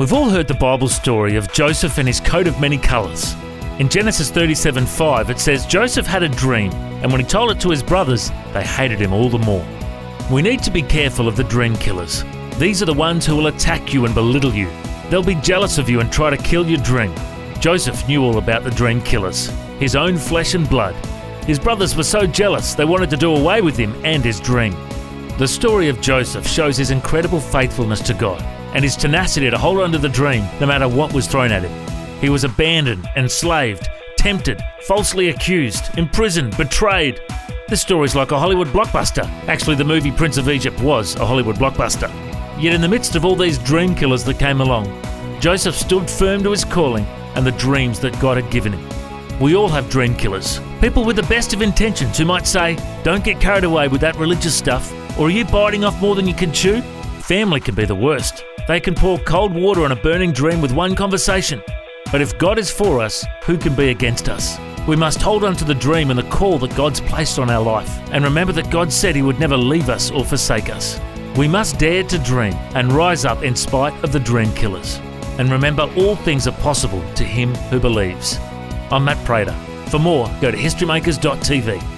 We've all heard the Bible story of Joseph and his coat of many colours. In Genesis 37 5, it says Joseph had a dream, and when he told it to his brothers, they hated him all the more. We need to be careful of the dream killers. These are the ones who will attack you and belittle you. They'll be jealous of you and try to kill your dream. Joseph knew all about the dream killers, his own flesh and blood. His brothers were so jealous they wanted to do away with him and his dream. The story of Joseph shows his incredible faithfulness to God and his tenacity to hold on to the dream no matter what was thrown at him. He was abandoned, enslaved, tempted, falsely accused, imprisoned, betrayed. This story's like a Hollywood blockbuster. Actually, the movie Prince of Egypt was a Hollywood blockbuster. Yet, in the midst of all these dream killers that came along, Joseph stood firm to his calling and the dreams that God had given him. We all have dream killers. People with the best of intentions who might say, Don't get carried away with that religious stuff, or are you biting off more than you can chew? Family can be the worst. They can pour cold water on a burning dream with one conversation. But if God is for us, who can be against us? We must hold on to the dream and the call that God's placed on our life, and remember that God said He would never leave us or forsake us. We must dare to dream and rise up in spite of the dream killers. And remember, all things are possible to him who believes. I'm Matt Prater. For more, go to historymakers.tv.